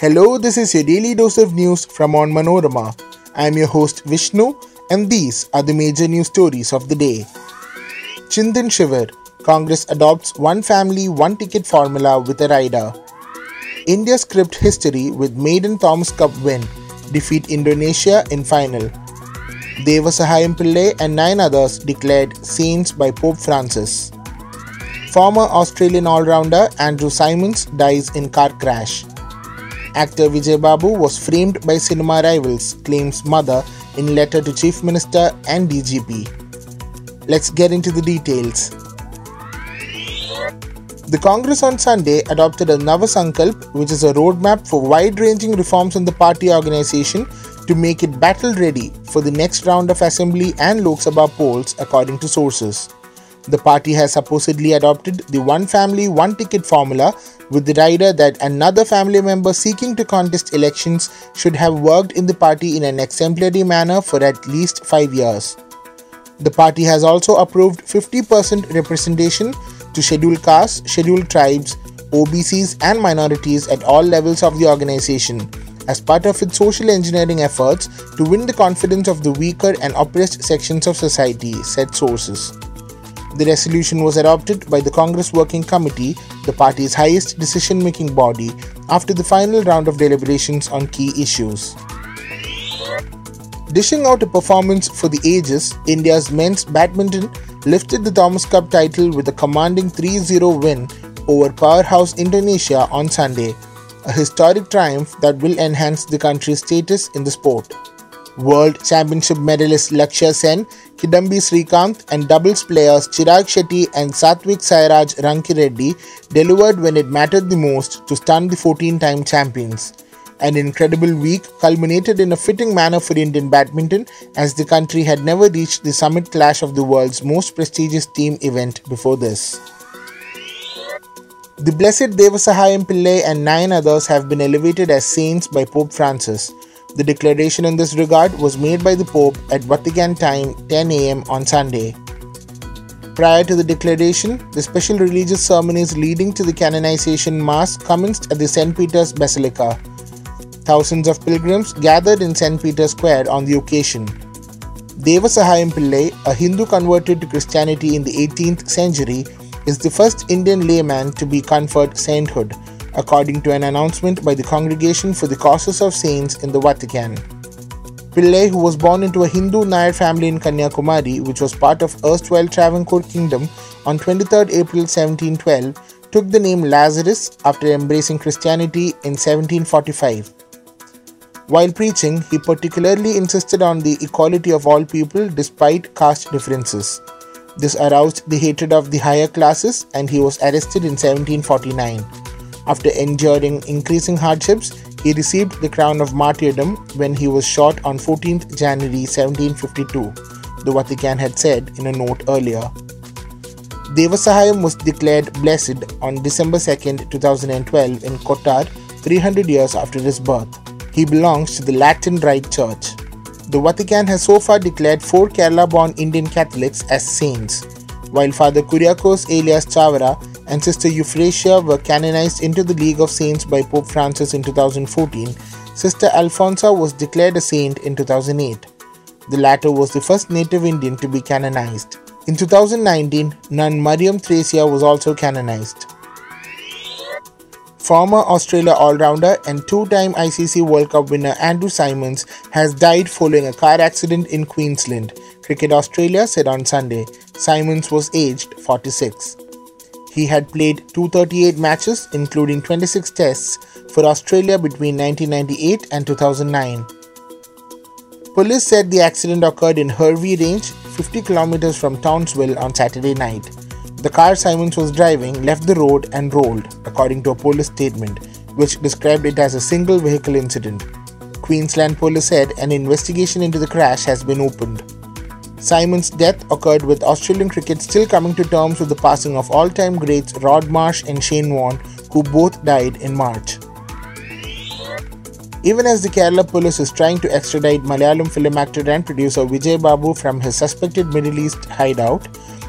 Hello, this is your daily dose of news from Onmanorama. I am your host Vishnu, and these are the major news stories of the day. Chintan Shivir Congress adopts one family, one ticket formula with a rider. India script history with maiden Thomas Cup win, defeat Indonesia in final. Devasahayam Pillai and nine others declared saints by Pope Francis. Former Australian all-rounder Andrew Symonds dies in car crash. Actor Vijay Babu was framed by cinema rivals, claims mother in letter to Chief Minister and DGP. Let's get into the details. The Congress on Sunday adopted a Navasankalp, which is a roadmap for wide ranging reforms in the party organization to make it battle ready for the next round of assembly and Lok Sabha polls, according to sources. The party has supposedly adopted the one family, one ticket formula with the rider that another family member seeking to contest elections should have worked in the party in an exemplary manner for at least five years. The party has also approved 50% representation to scheduled castes, scheduled tribes, OBCs, and minorities at all levels of the organization as part of its social engineering efforts to win the confidence of the weaker and oppressed sections of society, said sources. The resolution was adopted by the Congress Working Committee, the party's highest decision making body, after the final round of deliberations on key issues. Dishing out a performance for the ages, India's men's badminton lifted the Thomas Cup title with a commanding 3 0 win over powerhouse Indonesia on Sunday, a historic triumph that will enhance the country's status in the sport. World Championship medalist Lakshya Sen, Kidambi Srikanth, and doubles players Chirag Shetty and Satvik Sairaj Rankireddy delivered when it mattered the most to stun the 14 time champions. An incredible week culminated in a fitting manner for Indian badminton as the country had never reached the summit clash of the world's most prestigious team event before this. The Blessed Devasahayam Pillai and nine others have been elevated as saints by Pope Francis. The declaration in this regard was made by the Pope at Vatican time 10 am on Sunday. Prior to the declaration, the special religious ceremonies leading to the canonization Mass commenced at the St. Peter's Basilica. Thousands of pilgrims gathered in St. Peter's Square on the occasion. Devasahayam Pillai, a Hindu converted to Christianity in the 18th century, is the first Indian layman to be conferred sainthood, according to an announcement by the Congregation for the Causes of Saints in the Vatican. Pillai, who was born into a Hindu Nair family in Kanyakumari, which was part of erstwhile Travancore Kingdom, on 23 April 1712, took the name Lazarus after embracing Christianity in 1745. While preaching, he particularly insisted on the equality of all people despite caste differences. This aroused the hatred of the higher classes and he was arrested in 1749. After enduring increasing hardships, he received the crown of martyrdom when he was shot on 14th January 1752, the Vatican had said in a note earlier. Devasahayam was declared blessed on December 2, 2012 in Kottar, 300 years after his birth. He belongs to the Latin Rite Church. The Vatican has so far declared four Kerala born Indian Catholics as saints, while Father Kuriakose Elias Chavara and Sister Euphrasia were canonized into the League of Saints by Pope Francis in 2014. Sister Alphonsa was declared a saint in 2008. The latter was the first native Indian to be canonized. In 2019, nun Mariam Thresia was also canonized. Former Australia all-rounder and two-time ICC World Cup winner Andrew Symonds has died following a car accident in Queensland, Cricket Australia said on Sunday. Symonds was aged 46. He had played 238 matches, including 26 tests, for Australia between 1998 and 2009. Police said the accident occurred in Hervey Range, 50 kilometers from Townsville on Saturday night. The car Symonds was driving left the road and rolled, according to a police statement, which described it as a single vehicle incident. Queensland police said an investigation into the crash has been opened. Symonds' death occurred with Australian cricket still coming to terms with the passing of all time greats Rod Marsh and Shane Warne, who both died in March. Even as the Kerala police is trying to extradite Malayalam film actor and producer Vijay Babu from his suspected Middle East hideout,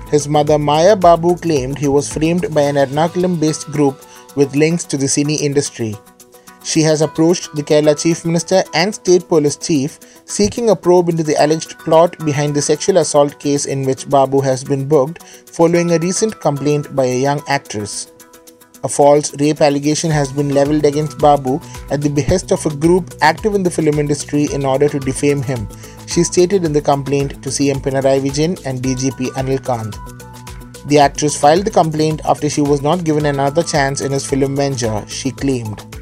his mother Maya Babu claimed he was framed by an Ernakulam based group with links to the cine industry. She has approached the Kerala Chief Minister and State Police Chief seeking a probe into the alleged plot behind the sexual assault case in which Babu has been booked following a recent complaint by a young actress. A false rape allegation has been leveled against Babu at the behest of a group active in the film industry in order to defame him, she stated in the complaint to CM Pinarayi Vijayan and DGP Anil Kant. The actress filed the complaint after she was not given another chance in his film Venture, she claimed.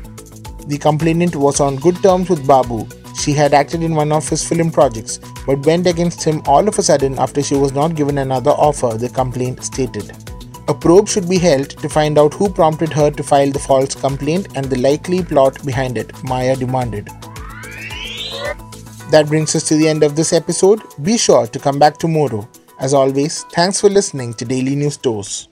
The complainant was on good terms with Babu. She had acted in one of his film projects, but went against him all of a sudden after she was not given another offer, the complaint stated. A probe should be held to find out who prompted her to file the false complaint and the likely plot behind it, Maya demanded. That brings us to the end of this episode. Be sure to come back tomorrow. As always, thanks for listening to Daily News Dose.